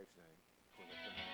wife's name.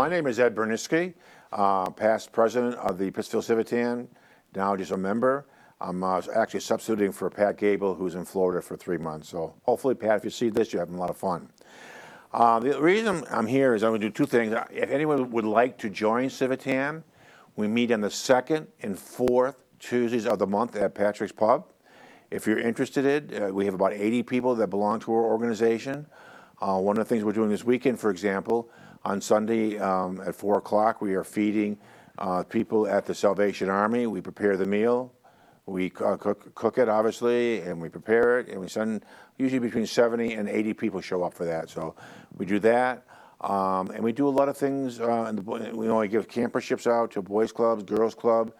My name is Ed Bernisky, uh, past president of the Pittsfield Civitan, now just a member. I'm uh, actually substituting for Pat Gable, who's in Florida for three months. So hopefully, Pat, if you see this, you're having a lot of fun. Uh, the reason I'm here is I'm going to do two things. If anyone would like to join Civitan, we meet on the second and fourth Tuesdays of the month at Patrick's Pub. If you're interested, uh, we have about 80 people that belong to our organization. Uh, one of the things we're doing this weekend, for example, on Sunday um, at 4 o'clock, we are feeding uh, people at the Salvation Army. We prepare the meal. We uh, cook, cook it, obviously, and we prepare it, and we send usually between 70 and 80 people show up for that. So we do that. Um, and we do a lot of things. Uh, the, we only give camperships out to boys' clubs, girls' club,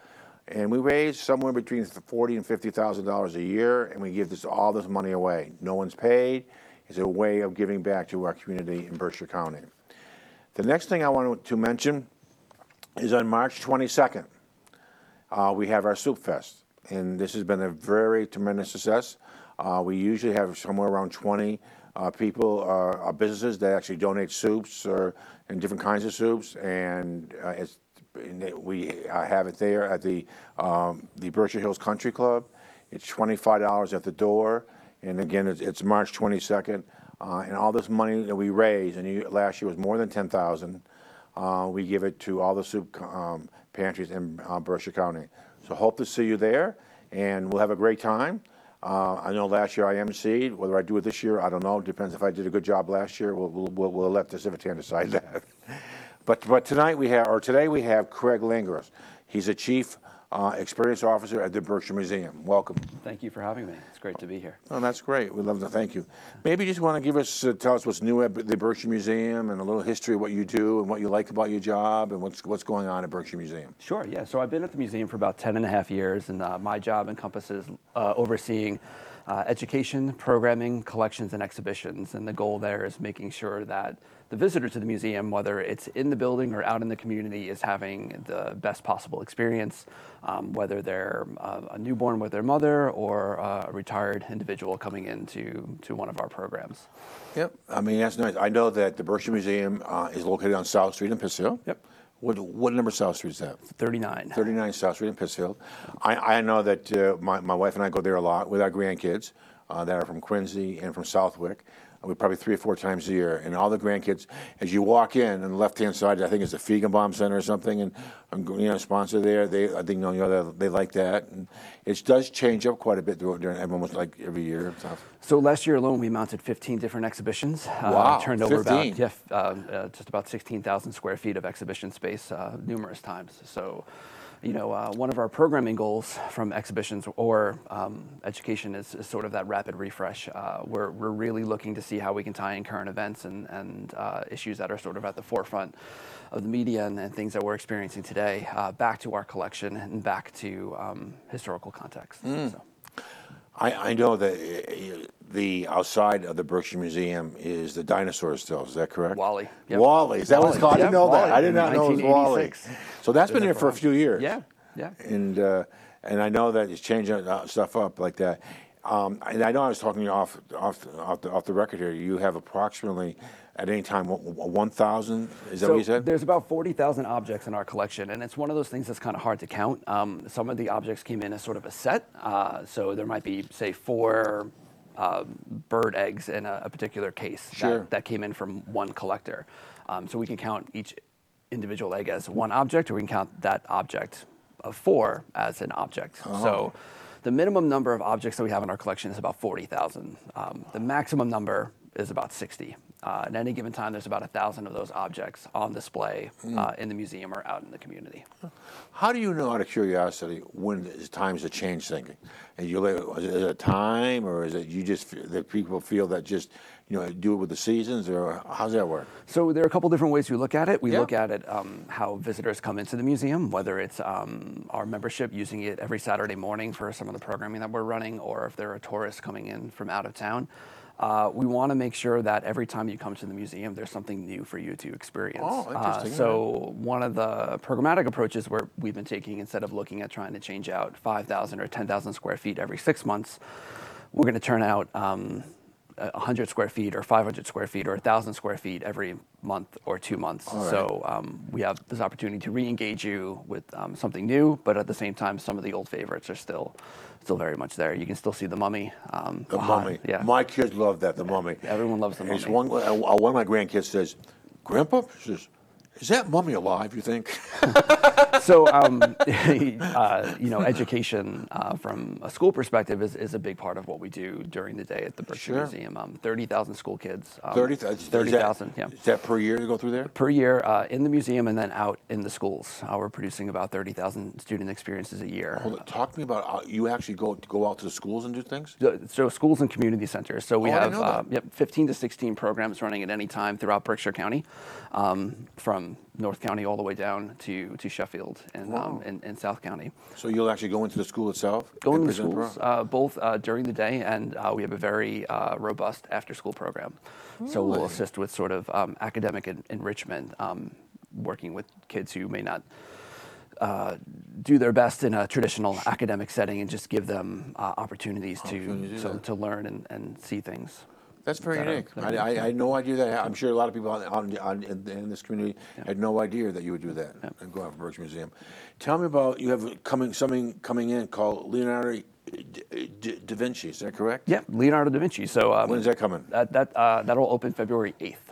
and we raise somewhere between forty and fifty thousand dollars a year, and we give this all this money away. No one's paid. It's a way of giving back to our community in Berkshire County. The next thing I want to mention is on March 22nd, uh, we have our Soup Fest, and this has been a very tremendous success. Uh, we usually have somewhere around 20 uh, people, uh, businesses that actually donate soups or and different kinds of soups, and uh, it's we uh, have it there at the um, the Berkshire Hills Country Club. It's $25 at the door, and again, it's, it's March 22nd. Uh, and all this money that we raise, and you, last year was more than 10,000. Uh, we give it to all the soup um, pantries in uh, Berkshire County. So hope to see you there, and we'll have a great time. Uh, I know last year I emceed. Whether I do it this year, I don't know. Depends if I did a good job last year. We'll, we'll, we'll, we'll let the Civitan decide that. but but tonight we have, or today we have Craig Langlois. He's a chief uh, experience officer at the Berkshire Museum. Welcome. Thank you for having me. It's great to be here. Oh, that's great. We'd love to thank you. Maybe you just want to give us, uh, tell us what's new at the Berkshire Museum and a little history of what you do and what you like about your job and what's what's going on at Berkshire Museum. Sure, yeah. So I've been at the museum for about 10 and a half years, and uh, my job encompasses uh, overseeing uh, education, programming, collections, and exhibitions. And the goal there is making sure that the visitor to the museum, whether it's in the building or out in the community, is having the best possible experience, um, whether they're uh, a newborn with their mother or uh, a retired individual coming into to one of our programs. Yep. I mean, that's nice. I know that the Berkshire Museum uh, is located on South Street in Pittsfield. Yep. What, what number South Street is that? 39. 39 South Street in Pittsfield. I, I know that uh, my, my wife and I go there a lot with our grandkids uh, that are from Quincy and from Southwick. We probably three or four times a year, and all the grandkids. As you walk in, on the left-hand side, I think it's the Feigenbaum Center or something, and um, you know, sponsor there. They, I think, you know, they, they like that. And it does change up quite a bit during, during almost like every year. So last year alone, we mounted 15 different exhibitions. Uh, Wow, turned over 15. about yeah, uh, uh, just about 16,000 square feet of exhibition space uh, numerous times. So, you know, uh, one of our programming goals from exhibitions or um, education is, is sort of that rapid refresh. Uh, we're, we're really looking to see how we can tie in current events and, and uh, issues that are sort of at the forefront of the media and, and things that we're experiencing today uh, back to our collection and back to um, historical context. So. I, I know that uh, the outside of the Berkshire Museum is the dinosaur still. Is that correct? Wally. Yep. Wally. Is that what it's called? I didn't know that. Wally I did not know it was Wally. So that's been there for a few years. Yeah, yeah. And uh, and I know that it's changing uh, stuff up like that. Um, and I know I was talking to you off off off the, off the record here. You have approximately at any time one thousand. Is that So what you said? There's about 40,000 objects in our collection, and it's one of those things that's kind of hard to count. Um, some of the objects came in as sort of a set, uh, so there might be, say, four uh, bird eggs in a, a particular case Sure. that, that came in from one collector. Um, so we can count each individual egg as one object, or we can count that object of four as an object. So the minimum number of objects that we have in our collection is about 40,000. Um, the maximum number is about 60. Uh, at any given time, there's about a thousand of those objects on display uh, in the museum or out in the community. How do you know, out of curiosity, when it's times to change thinking? And you, li- is it a time, or is it you just that people feel that just you know do it with the seasons, or how's that work? So there are a couple different ways we look at it. We look at it um, how visitors come into the museum, whether it's um, our membership using it every Saturday morning for some of the programming that we're running, or if there are tourists coming in from out of town. Uh, we want to make sure that every time you come to the museum, there's something new for you to experience. Oh, Uh, interesting, so one of the programmatic approaches where we've been taking, instead of looking at trying to change out 5,000 or 10,000 square feet every six months, we're going to turn out um, 100 square feet or 500 square feet or 1,000 square feet every month or two months. Right. So um, we have this opportunity to re-engage you with um, something new, but at the same time, some of the old favorites are still still very much there. You can still see the mummy. Um, The behind- mummy. Yeah. My kids love that. The mummy. Everyone loves the it's mummy. One, uh, one of my grandkids says, "Grandpa," she says, "Is that mummy alive? You think?" so um, uh, you know, education uh, from a school perspective is, is a big part of what we do during the day at the Berkshire Sure. Museum. Um, Thirty thousand school kids. Um, Thirty. th- is that- Thirty thousand. Yeah. Is that per year to go through there? Per year uh, in the museum and then out in the schools. Uh, we're producing about 30,000 student experiences a year. Hold it. Talk to me about uh, you actually go go out to the schools and do things. So- So schools and community centers. So we Oh, have uh, yep, 15 to 16 programs running at any time throughout Berkshire County, um, from North County all the way down to, to Sheffield and, um, and, and South County. So you'll actually go into the school itself. Go and in the schools, uh, both uh, during the day and uh, we have a very uh, robust after-school program. So we'll assist with sort of um, academic en- enrichment, um, working with kids who may not uh, do their best in a traditional academic setting and just give them uh, opportunities Opportunity to to, to, to learn and, and see things. That's very that unique. I, I, I had no idea that. I'm sure a lot of people on, on, on, in, in this community had no idea that you would do that and go out to Berkshire Museum. Tell me about you have coming something coming in called Leonardo da, Vinci. Is that correct? Yeah, Leonardo da Vinci. So um, When is that coming? That that uh, that'll open February eighth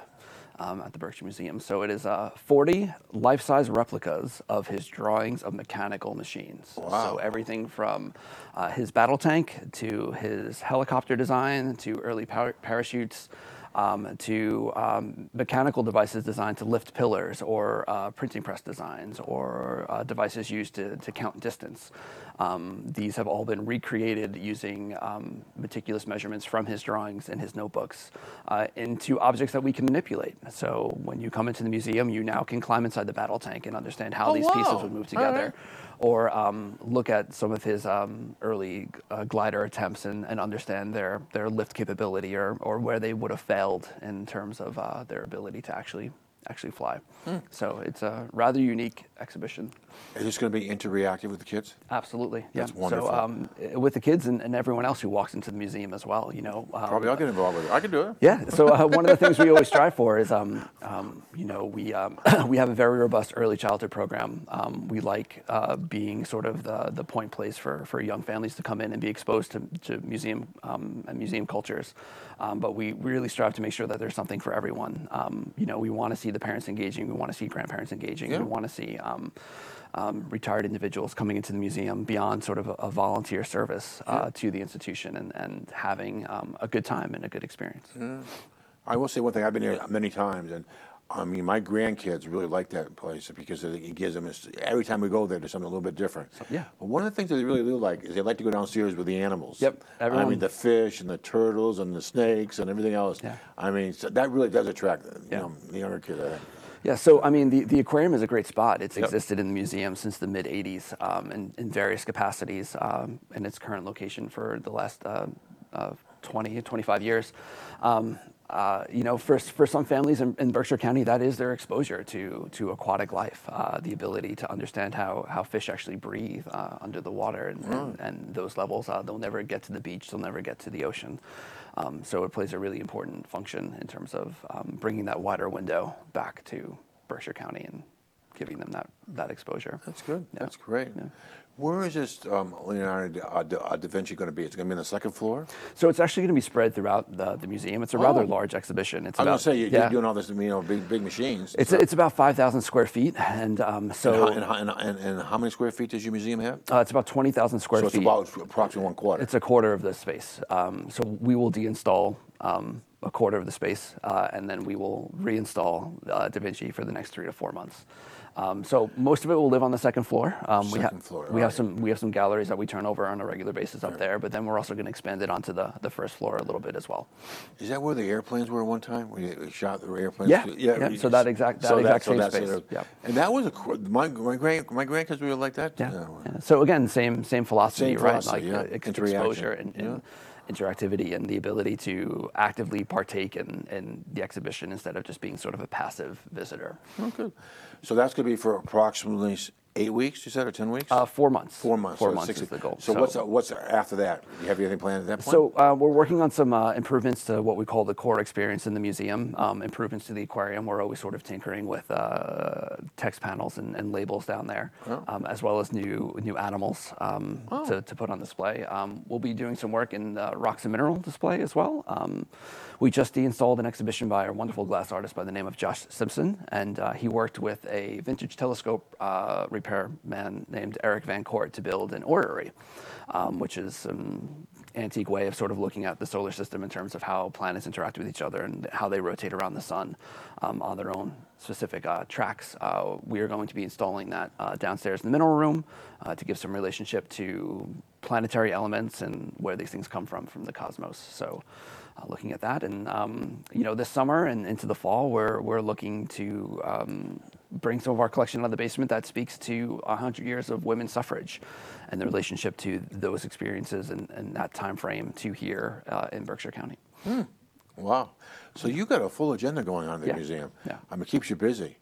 um, at the Berkshire Museum. So it is uh, forty life-size replicas of his drawings of mechanical machines. Wow. So everything from uh, his battle tank to his helicopter design to early par- parachutes. Um, to um, mechanical devices designed to lift pillars, or uh, printing press designs, or uh, devices used to, to count distance. Um, these have all been recreated using um, meticulous measurements from his drawings and his notebooks uh, into objects that we can manipulate. So when you come into the museum, you now can climb inside the battle tank and understand how Oh, these pieces would move together. Or um, look at some of his um, early uh, glider attempts and, and understand their, their lift capability or, or where they would have failed in terms of uh, their ability to actually actually fly. So it's a rather unique exhibition. Is this going to be interreactive with the kids? Absolutely, yeah. That's wonderful. So um, with the kids and, and everyone else who walks into the museum as well, you know. Um, Probably I'll get involved with it. I can do it. yeah. So uh, one of the things we always strive for is, um, um, you know, we um, we have a very robust early childhood program. Um, we like uh, being sort of the the point place for for young families to come in and be exposed to, to museum um, and museum cultures. Um, but we really strive to make sure that there's something for everyone. Um, you know, we want to see the parents engaging. We want to see grandparents engaging. Yeah. We want to see. Um, um, retired individuals coming into the museum beyond sort of a, a volunteer service uh, to the institution and, and having um, a good time and a good experience. I will say one thing. I've been here many times, and I mean, my grandkids really like that place because it it gives them a, every time we go there, there's something a little bit different. yeah. But one of the things that they really do like is they like to go downstairs with the animals. Yep, I everyone- mean, the fish and the turtles and the snakes and everything else. Yeah. I mean, so that really does attract you Yeah. know the younger kids. I think. Yeah, so I mean, the, the aquarium is a great spot. It's existed in the museum since the mid 80s um, in, in various capacities um, in its current location for the last uh, uh, 20, 25 years. Um, uh, you know, for, for some families in, in Berkshire County, that is their exposure to, to aquatic life, uh, the ability to understand how, how fish actually breathe uh, under the water and, and, and those levels. Uh, they'll never get to the beach, they'll never get to the ocean. Um, so it plays a really important function in terms of um, bringing that wider window back to Berkshire County and giving them that, that exposure. That's good. Yeah. That's great. Yeah. Where is this um, Leonardo da, uh, da, uh, da Vinci going to be? It's going to be on the second floor. So it's actually going to be spread throughout the, the museum. It's a rather Oh. large exhibition. It's I was going to say you're, yeah. doing all this, you know, big big machines. It's, so- it's about 5,000 square feet, and um, so and, how, and, and, and, how many square feet does your museum have? uh, it's about 20,000 square feet. so it's about approximately one quarter. It's a quarter of the space. Um, so we will deinstall um, a quarter of the space, uh, and then we will reinstall uh, Da Vinci for the next three to four months. Um, so most of it will live on the second floor. Um, we, Second floor, we have some we have some galleries that we turn over on a regular basis up there, but then we're also going to expand it onto the, the first floor a little bit as well. Is that where the airplanes were one time? We shot the airplanes? Yeah, yeah, so that exact- that so exact so same space. And that was my my grand my grandkids were like that. Yeah. So again, same same philosophy, right? like uh, exposure and. Interactivity, and the ability to actively partake in, in the exhibition instead of just being sort of a passive visitor. Good. So that's going to be for approximately eight weeks. You said or ten weeks? Uh, four months. Four months. Four so months six- is the goal. So, what's what's after that? Do You have anything planned at that point? So uh, we're working on some uh, improvements to what we call the core experience in the museum. Um, improvements to the aquarium. We're always sort of tinkering with uh, text panels and, and labels down there, Oh. um, as well as new new animals um, to, to put on display. Um, we'll be doing some work in the rocks and mineral display as well. Um, we just installed an exhibition by a wonderful glass artist by the name of Josh Simpson, and uh, he worked with a vintage telescope uh, repair man named Eric Van Court to build an orrery, um, which is an antique way of sort of looking at the solar system in terms of how planets interact with each other and how they rotate around the sun um, on their own specific uh, tracks. Uh, we are going to be installing that uh, downstairs in the mineral room uh, to give some relationship to planetary elements and where these things come from from the cosmos. So uh, looking at that. And um, you know, this summer and into the fall, we're we're looking to um, bring some of our collection out of the basement that speaks to hundred years of women's suffrage and the relationship to those experiences and, and that time frame to here uh, in Berkshire County. Wow. So you've got a full agenda going on in the Yeah. museum. Yeah. I mean, it keeps you busy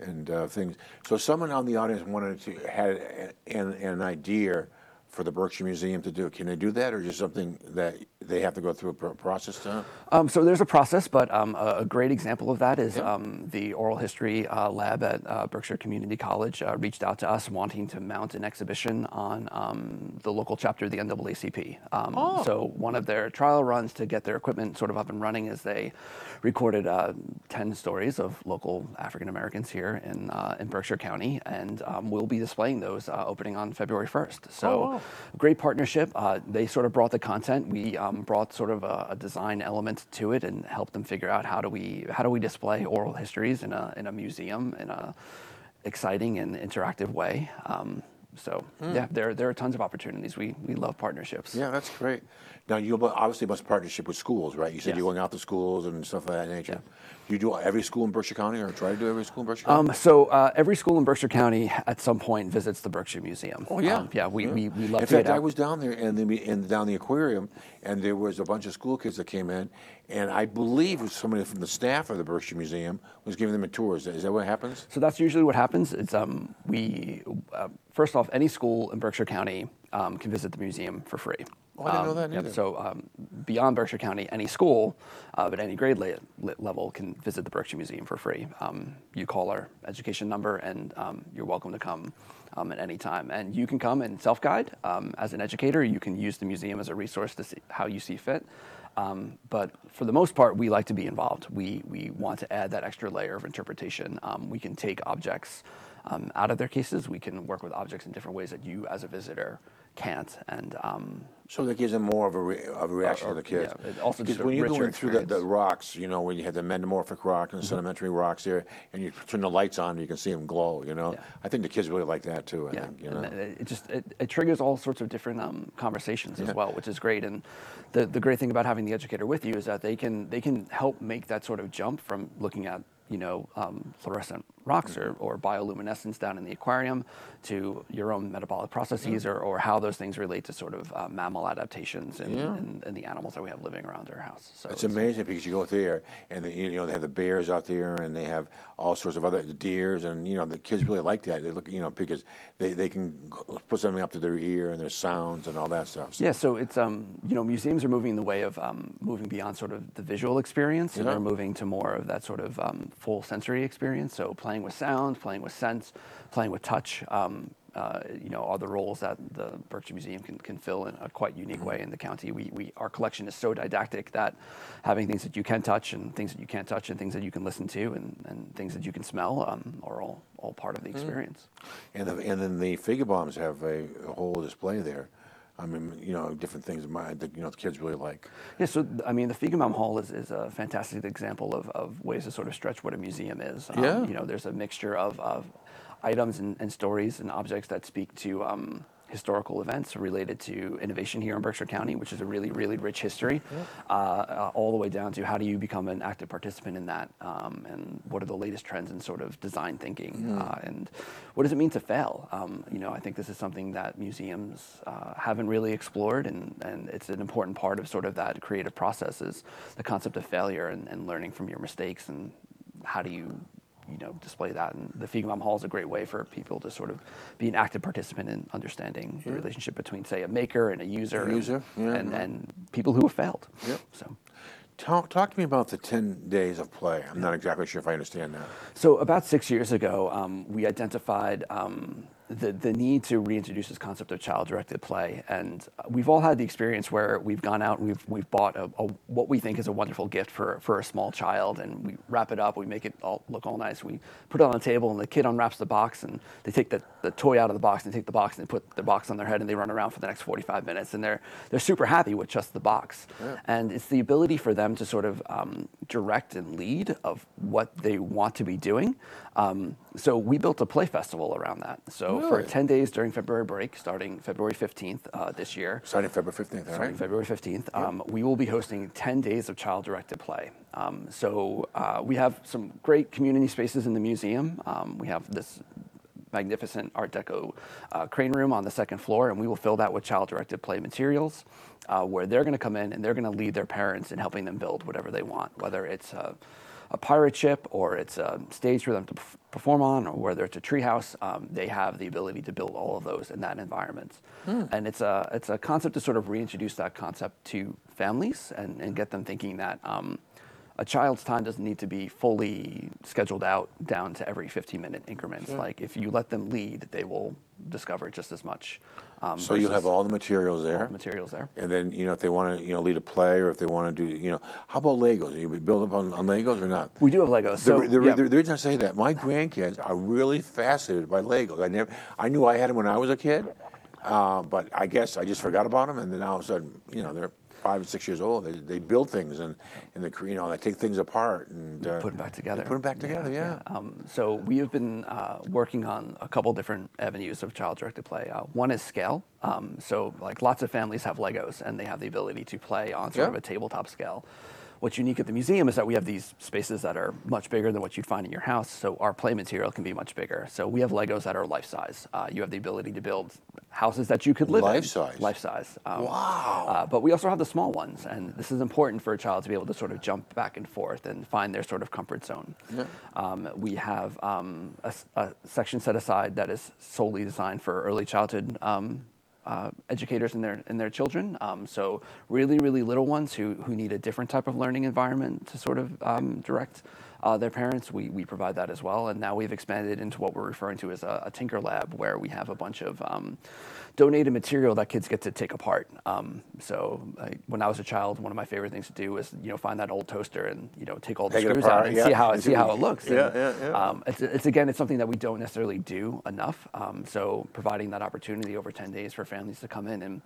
and uh, things. So someone on the audience wanted to had an, an idea for the Berkshire Museum to do. Can they do that, or just something that they have to go through a pro- process to? Um, so there's a process, but um, a, a great example of that is um, the oral history uh, lab at uh, Berkshire Community College uh, reached out to us wanting to mount an exhibition on um, the local chapter of the NAACP. Um, So one of their trial runs to get their equipment sort of up and running is they recorded uh, 10 stories of local African Americans here in, uh, in Berkshire County, and um, we'll be displaying those uh, opening on February 1st. So wow. Great partnership. Uh, they sort of brought the content. We um, brought sort of a, a design element to it and helped them figure out how do we how do we display oral histories in a in a museum in a exciting and interactive way. Um, so yeah, there there are tons of opportunities. We we love partnerships. Yeah, that's great. Now you obviously must partnership with schools, right? You said Yes. you're going out to schools and stuff of that nature. Do you do every school in Berkshire County, or try to do every school in Berkshire County? Um, so uh, every school in Berkshire County at some point visits the Berkshire Museum. Oh yeah, Um, yeah. We, we, we love In to fact, get I out. was down there and the, and down the aquarium, and there was a bunch of school kids that came in, and I believe it was somebody from the staff of the Berkshire Museum was giving them a tour. Is that, is that what happens? So that's usually what happens. It's um, we uh, first off, any school in Berkshire County um, can visit the museum for free. Oh, I didn't know Um, that yep, either. So um, beyond Berkshire County, any school uh, at any grade le- le- level can visit the Berkshire Museum for free. Um, you call our education number, and um, you're welcome to come um, at any time. And you can come and self-guide um, as an educator. You can use the museum as a resource to see how you see fit. Um, but for the most part, we like to be involved. We, we want to add that extra layer of interpretation. Um, we can take objects um, out of their cases. We can work with objects in different ways that you, as a visitor, can't. And um, So that gives them more of a, re, of a reaction to the kids. yeah, it also because a when you're richer going through the, the experience. rocks, you know, when you have the metamorphic rock and the sedimentary rocks there, and you turn the lights on, you can see them glow. You know, Yeah. I think the kids really like that too. I yeah, think, you and know. it, it just it, it triggers all sorts of different um, conversations as well, which is great. And the, the great thing about having the educator with you is that they can they can help make that sort of jump from looking at you know um, fluorescent rocks or, or bioluminescence down in the aquarium to your own metabolic processes or, or how those things relate to sort of uh, mammal adaptations and, Yeah. and, and the animals that we have living around our house. So It's amazing because you go there and the, you know they have the bears out there and they have all sorts of other deers and you know the kids really like that. They look you know because they, they can put something up to their ear and there's sounds and all that stuff. So- Yeah, so it's um, you know museums are moving in the way of um, moving beyond sort of the visual experience, and they're moving to more of that sort of um, full sensory experience. So playing with sound, playing with sense, playing with touch. Um, uh, you know, all the roles that the Berkshire Museum can, can fill in a quite unique way in the county. We, we our collection is so didactic that having things that you can touch and things that you can't touch and things that you can listen to and, and things that you can smell um, are all, all part of the experience. And the, and then the Feigenbaums have a, a whole display there. I mean, you know, different things my, that, you know, the kids really like. Yeah, so I mean, the Feigenbaum Hall is, is a fantastic example of, of ways to sort of stretch what a museum is. Um, Yeah. You know, there's a mixture of, of items and, and stories and objects that speak to um, historical events related to innovation here in Berkshire County, which is a really, really rich history, uh, uh, all the way down to how do you become an active participant in that, um, and what are the latest trends in sort of design thinking, uh, and what does it mean to fail? Um, you know, I think this is something that museums uh, haven't really explored, and, and it's an important part of sort of that creative process is the concept of failure and, and learning from your mistakes and how do you you know display that and the Feigenbaum Hall is a great way for people to sort of be an active participant in understanding the relationship between say a maker and a user, and- user, yeah, and, yeah. and people who have failed Yep. so Talk, talk to me about the 10 days of play. I'm not exactly sure if I understand that. So about six years ago, um, we identified um, the, the need to reintroduce this concept of child-directed play. And we've all had the experience where we've gone out and we've, we've bought a, a, what we think is a wonderful gift for, for a small child, and we wrap it up, we make it all look all nice. We put it on the table, and the kid unwraps the box, and they take the, the toy out of the box, and they take the box, and they put the box on their head, and they run around for the next 45 minutes, and they're, they're super happy with just the box. And it's the ability for them to sort of um, direct and lead of what they want to be doing. Um, so we built a play festival around that. So for 10 days during February break, starting February 15th uh, this year, Starting February 15th, starting right? February 15th, um, we will be hosting 10 days of child-directed play. Um, so uh, we have some great community spaces in the museum. Um, we have this magnificent Art Deco uh, crane room on the second floor, and we will fill that with child-directed play materials, uh, where they're going to come in and they're going to lead their parents in helping them build whatever they want, whether it's a, pirate ship or it's a stage for them to perform on, or whether it's a treehouse. Um, they have the ability to build all of those in that environment, and it's a it's a concept to sort of reintroduce that concept to families and, and get them thinking that. Um, a child's time doesn't need to be fully scheduled out down to every 15 minute increments. Like if you let them lead, they will discover just as much. Um, So you'll have all the materials there. materials there. And then, you know, if they want to, you know, lead a play or if they want to do, you know, how about Legos? You build up on, on Legos or not? We do have Legos. The, So the, yeah. the, the reason I say that, my grandkids are really fascinated by Legos. I never, I knew I had them when I was a kid, uh, but I guess I just forgot about them, and then all of a sudden, you know, they're five and six years old. They, they build things and, and they, you know, they take things apart and uh, put them back together. Put them back together, yeah. Um, so we have been uh, working on a couple different avenues of child-directed play. Uh, one is scale. Um, so like lots of families have Legos and they have the ability to play on sort of a tabletop scale. What's unique at the museum is that we have these spaces that are much bigger than what you'd find in your house. So our play material can be much bigger. So we have Legos that are life size. Uh, you have the ability to build houses that you could live in. Life size? Life size. Um, Wow. uh, but we also have the small ones, and this is important for a child to be able to sort of jump back and forth and find their sort of comfort zone. Um, we have um, a, a section set aside that is solely designed for early childhood um, uh, educators and their and their children. Um, so really, really little ones who who need a different type of learning environment to sort of um, direct. Uh, their parents, we, we provide that as well. And now we've expanded into what we're referring to as a, a Tinker Lab, where we have a bunch of um, donated material that kids get to take apart. Um, so I, when I was a child, one of my favorite things to do was you know find that old toaster and you know take all the Take screws apart, out and yeah, see how see how it looks. yeah, And, yeah, yeah. Um, it's, it's again, it's something that we don't necessarily do enough. Um, so providing that opportunity over 10 days for families to come in and,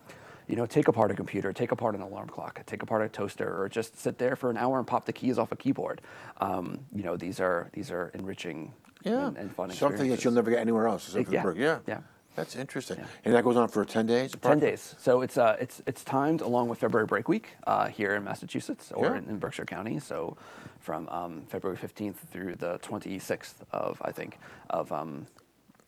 you know, take apart a computer, take apart an alarm clock, take apart a toaster, or just sit there for an hour and pop the keys off a keyboard. Um, you know, these are these are enriching Yeah. and, and fun Something that you'll never get anywhere else. except for the Yeah, yeah. yeah. That's interesting. And that goes on for 10 days? 10 days. So it's uh, it's it's timed along with February break week uh, here in Massachusetts or Yeah. in, in Berkshire County. So from um, February 15th through the 26th of I think of um,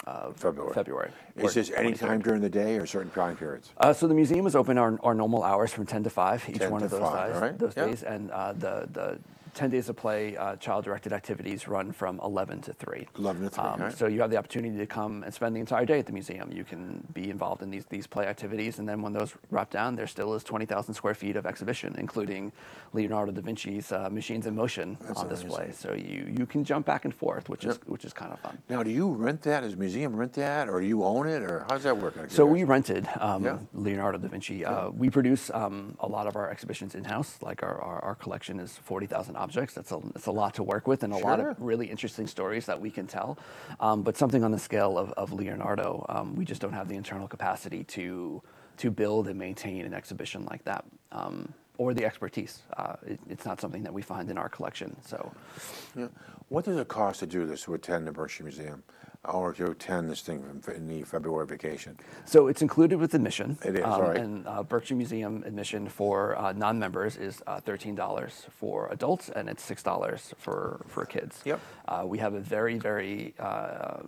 uh, February. February. Is this any time during the day or certain time periods? Uh, so the museum is open our, our normal hours from 10 to 5 each 10 one to of those 5, days. right, Those yeah. days, and uh, the the 10 days of play, uh, child-directed activities run from 11 to 3. 11 to 3, all right. So you have the opportunity to come and spend the entire day at the museum. You can be involved in these these play activities, and then when those wrap down, there still is 20,000 square feet of exhibition, including Leonardo da Vinci's uh, Machines in Motion That's on display. So you you can jump back and forth, which is which is kind of fun. Now, do you rent that? Does museum rent that? Or do you own it? Or how does that work? So we rented um, Yeah. Leonardo da Vinci. Uh, we produce um, a lot of our exhibitions in house. Like our, our, our collection is forty thousand objects. That's a that's a lot to work with, and a lot of really interesting stories that we can tell. Um, but something on the scale of, of Leonardo, um, we just don't have the internal capacity to to build and maintain an exhibition like that, um, or the expertise. Uh, it, it's not something that we find in our collection. So, Yeah. What does it cost to do this, to attend the Berkshire Museum, or to attend this thing in- in the February vacation? so it's included with admission. It is, um, all right. And uh, Berkshire Museum admission for uh, non-members is uh, thirteen dollars for adults, and it's six dollars for for kids. Yep. Uh, we have a very very uh,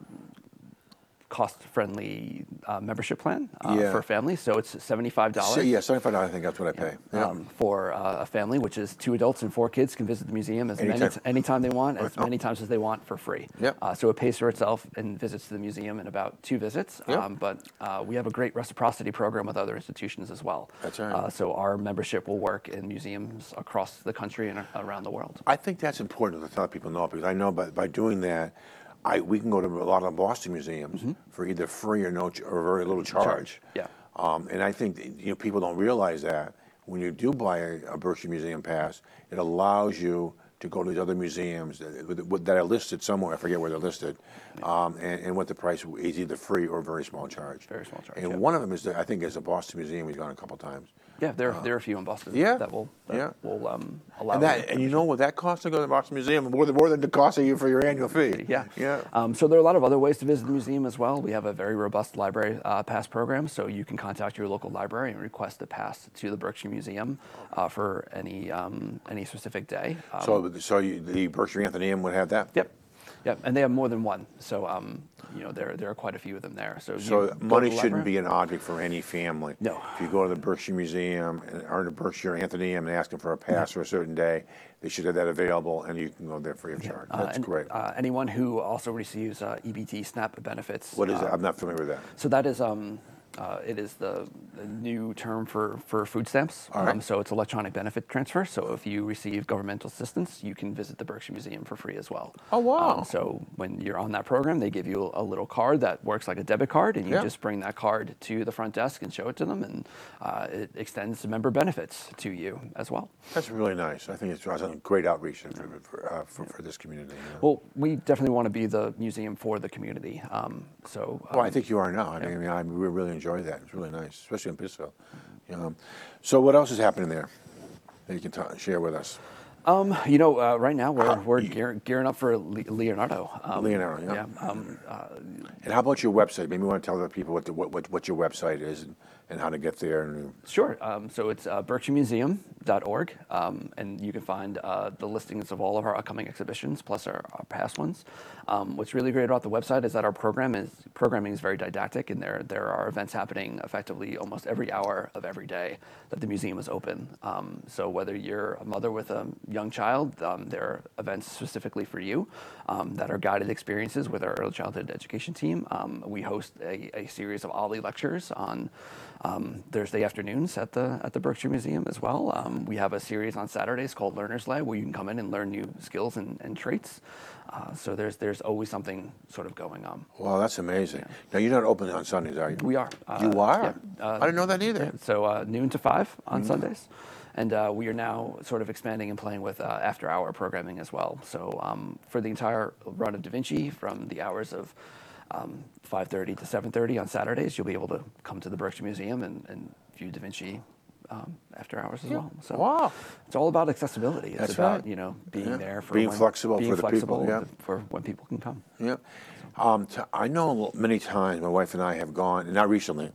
cost-friendly uh, membership plan uh, Yeah. for families. So it's seventy-five dollars. So, yeah, seventy-five dollars, I think that's what I pay. Yeah. um, for uh, a family, which is two adults and four kids, can visit the museum as many Anytime. t- anytime they want, as many times as they want for free. Yep. Uh, so it pays for itself and visits to the museum in about two visits. Yep. Um, but uh, we have a great reciprocity program with other institutions as well. That's right. Uh, so our membership will work in museums across the country and around the world. I think that's important to let people know because I know by, by doing that, I, we can go to a lot of Boston museums for either free or no ch- or very little charge. yeah. Um, and I think that, you know people don't realize that when you do buy a, a Berkshire Museum pass, it allows you to go to these other museums that, that are listed somewhere. I forget where they're listed, um, and, and what the price is either free or very small charge. Very small charge, And yeah. one of them is the, I think is the Boston Museum. We've gone a couple times. Yeah, there, there are a few in Boston Uh, yeah, that will, that yeah. will um, allow And that, and you know what that costs to go to the Boston Museum more than more than the cost of you for your annual fee. Yeah. yeah. Um, so there are a lot of other ways to visit the museum as well. We have a very robust library uh, pass program, so you can contact your local library and request a pass to the Berkshire Museum uh, for any um, any specific day. Um, So, so you, the Berkshire Athenaeum would have that. yep, yep, and they have more than one. So um, you know there there are quite a few of them there. So So money shouldn't be an object for any family. No. If you go to the Berkshire Museum and- or the Berkshire Athenaeum and ask them for a pass for a certain day, they should have that available, and you can go there free of charge. Uh, That's and, great. Uh, anyone who also receives uh, EBT SNAP benefits. what is uh, it? I'm not familiar with that. So that is um, uh, it is the, the new term for, for food stamps. Right. Um, so it's electronic benefit transfer. So if you receive governmental assistance, you can visit the Berkshire Museum for free as well. Oh, wow. Um, so when you're on that program, they give you a little card that works like a debit card, and you Yeah. just bring that card to the front desk and show it to them, and uh, it extends member benefits to you as well. That's really nice. I think it's a great outreach for, for, uh, for, for this community. yeah. Well, we definitely want to be the museum for the community. Um, so Well, I um, think you are now. I mean, I, mean, I we really enjoy that. It's really nice, especially in Pittsfield. Um, so, what else is happening there that you can share with us? Um, you know, uh, right now we're, How- we're you- gear, gearing up for Le- Leonardo. Um, Leonardo, yeah. Um, uh, And how about your website? Maybe you want to tell the people what, the, what, what, what your website is and, and how to get there. And, sure. Um, so it's uh, berkshiremuseum.org, um, and you can find uh, the listings of all of our upcoming exhibitions plus our, our past ones. Um, what's really great about the website is that our program is programming is very didactic, and there there are events happening effectively almost every hour of every day that the museum is open. Um, so whether you're a mother with a young child, um, there are events specifically for you um, that are guided experiences with our early childhood education team. We host a, a series of OLLI lectures on um, Thursday afternoons at the at the Berkshire Museum as well. Um, we have a series on Saturdays called Learner's Lab where you can come in and learn new skills and, and traits. Uh, so there's there's always something sort of going on. wow, that's amazing. Now, you're not open on Sundays, are you? We are. You uh, are? yeah, uh, I didn't know that either. yeah, so uh, noon to five on Sundays. And uh, we are now sort of expanding and playing with uh, after hour programming as well. So um, for the entire run of Da Vinci, from the hours of 5.30 to 7.30 on Saturdays, you'll be able to come to the Berkshire Museum and, and view Da Vinci um, after hours as well. So Wow. it's all about accessibility. It's That's about, right. you know, being Yeah. there for Being when- flexible being for the people, flexible yeah. for when people can come. Yeah. Um, I know many times my wife and I have gone, and not recently,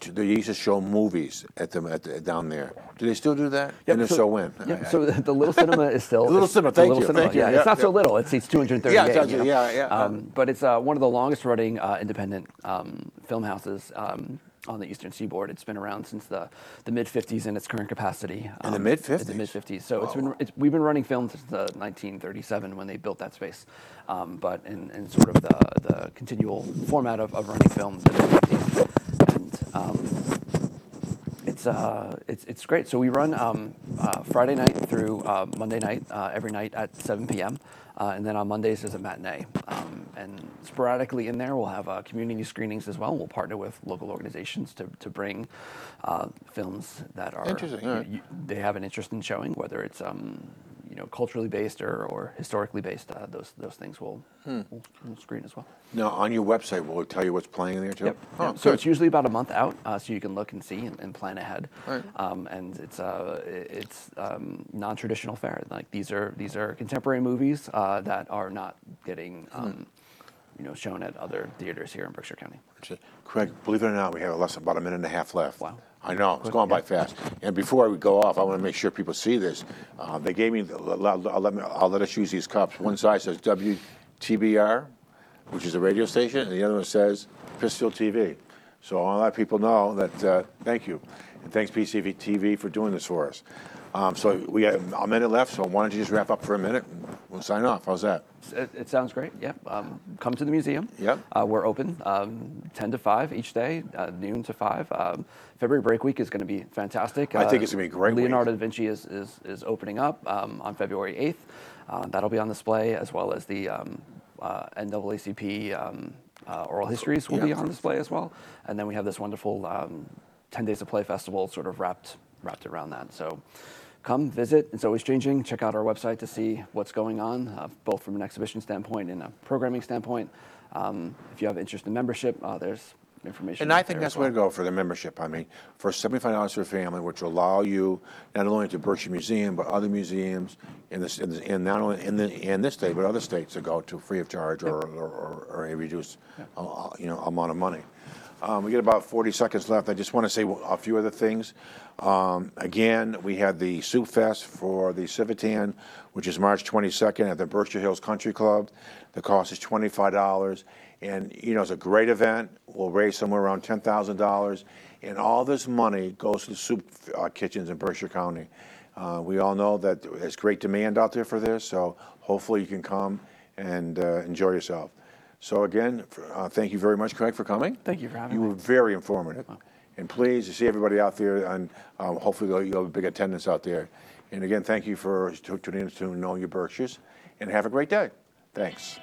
they used to show movies at them at the, down there. Do they still do that? Yep, and if so, when? Yeah, I- I- so the, the little cinema is still The Little Cinema, the thank Little you, cinema, thank you, Yeah, yeah, it's not so little. It seats 238. Yeah, it's you actually- know. yeah, yeah, uh, Um, but it's uh, one of the longest running uh, independent um, film houses um, on the Eastern Seaboard. It's been around since the, the mid 50s in its current capacity. In the um, mid-50s? In the mid 50s. So it's been it's, we've been running films since uh, 1937 when they built that space. Um, but in, in sort of the, the continual format of, of running films in the 50s. Um, it's uh, it's it's great. So we run um, uh, Friday night through uh, Monday night uh, every night at 7 p.m. Uh, and then on Mondays is a matinee. Um, and sporadically in there, we'll have uh, community screenings as well. We'll partner with local organizations to, to bring uh, films that are Interesting, you- you- they have an interest in showing, whether it's um, you know, culturally based or, or historically based, uh, those those things will Hmm. will will screen as well. Now, on your website, will it tell you what's playing there too? Yep. Oh, Yep. So it's usually about a month out, uh, so you can look and see and, and plan ahead. Right. Um, and it's uh, it's um, non-traditional fare. Like these are these are contemporary movies uh, that are not getting Hmm. um, you know shown at other theaters here in Berkshire County. Craig, believe it or not, we have less about a minute and a half left. Wow. I know, it's going by fast. And before we go off, I want to make sure people see this. Uh, they gave me, I'll, I'll let me, I'll let us use these cups. One side says WTBR, which is a radio station, and the other one says Pittsfield TV. So I want to let people know that, uh, thank you. And thanks PCV TV for doing this for us. Um, so we have a minute left, so why don't you just wrap up for a minute and we'll sign off. How's that? It, it sounds great. Yep. Um, come to the museum. Yep. Uh, we're open um, 10 to 5 each day, uh, noon to 5. Um, February break week is going to be fantastic. I think Uh, it's gonna be a great week. Leonardo da Vinci is, is, is opening up um, on February 8th. Uh, that'll be on display, as well as the um, uh, NAACP um, uh, oral histories will be on display as well. And then we have this wonderful um, 10 Days of Play festival sort of wrapped, wrapped around that. So come visit. It's always changing. Check out our website to see what's going on, uh, both from an exhibition standpoint and a programming standpoint. Um, if you have interest in membership, uh, there's information. And I think that's the way to go for the membership. I mean, for seventy-five dollars for a family, which will allow you not only to Berkshire Museum, but other museums in this, in, this, in not only in the in this state, but other states to go to free of charge or, or, or, or a reduced, uh, uh, you know, amount of money. Um, we get about 40 seconds left. I just want to say a few other things. Um, again, we had the Soup Fest for the Civitan, which is March 22nd at the Berkshire Hills Country Club. The cost is $25. And, you know, it's a great event. We'll raise somewhere around $10,000. And all this money goes to the soup uh, kitchens in Berkshire County. Uh, we all know that there's great demand out there for this, so hopefully you can come and uh, enjoy yourself. So again, uh, thank you very much, Craig, for coming. Thank you for having You me. You were very informative. And please, to see everybody out there, and um, hopefully you'll- you'll have a big attendance out there. And again, thank you for tuning in to Know Your Berkshires, and have a great day. Thanks.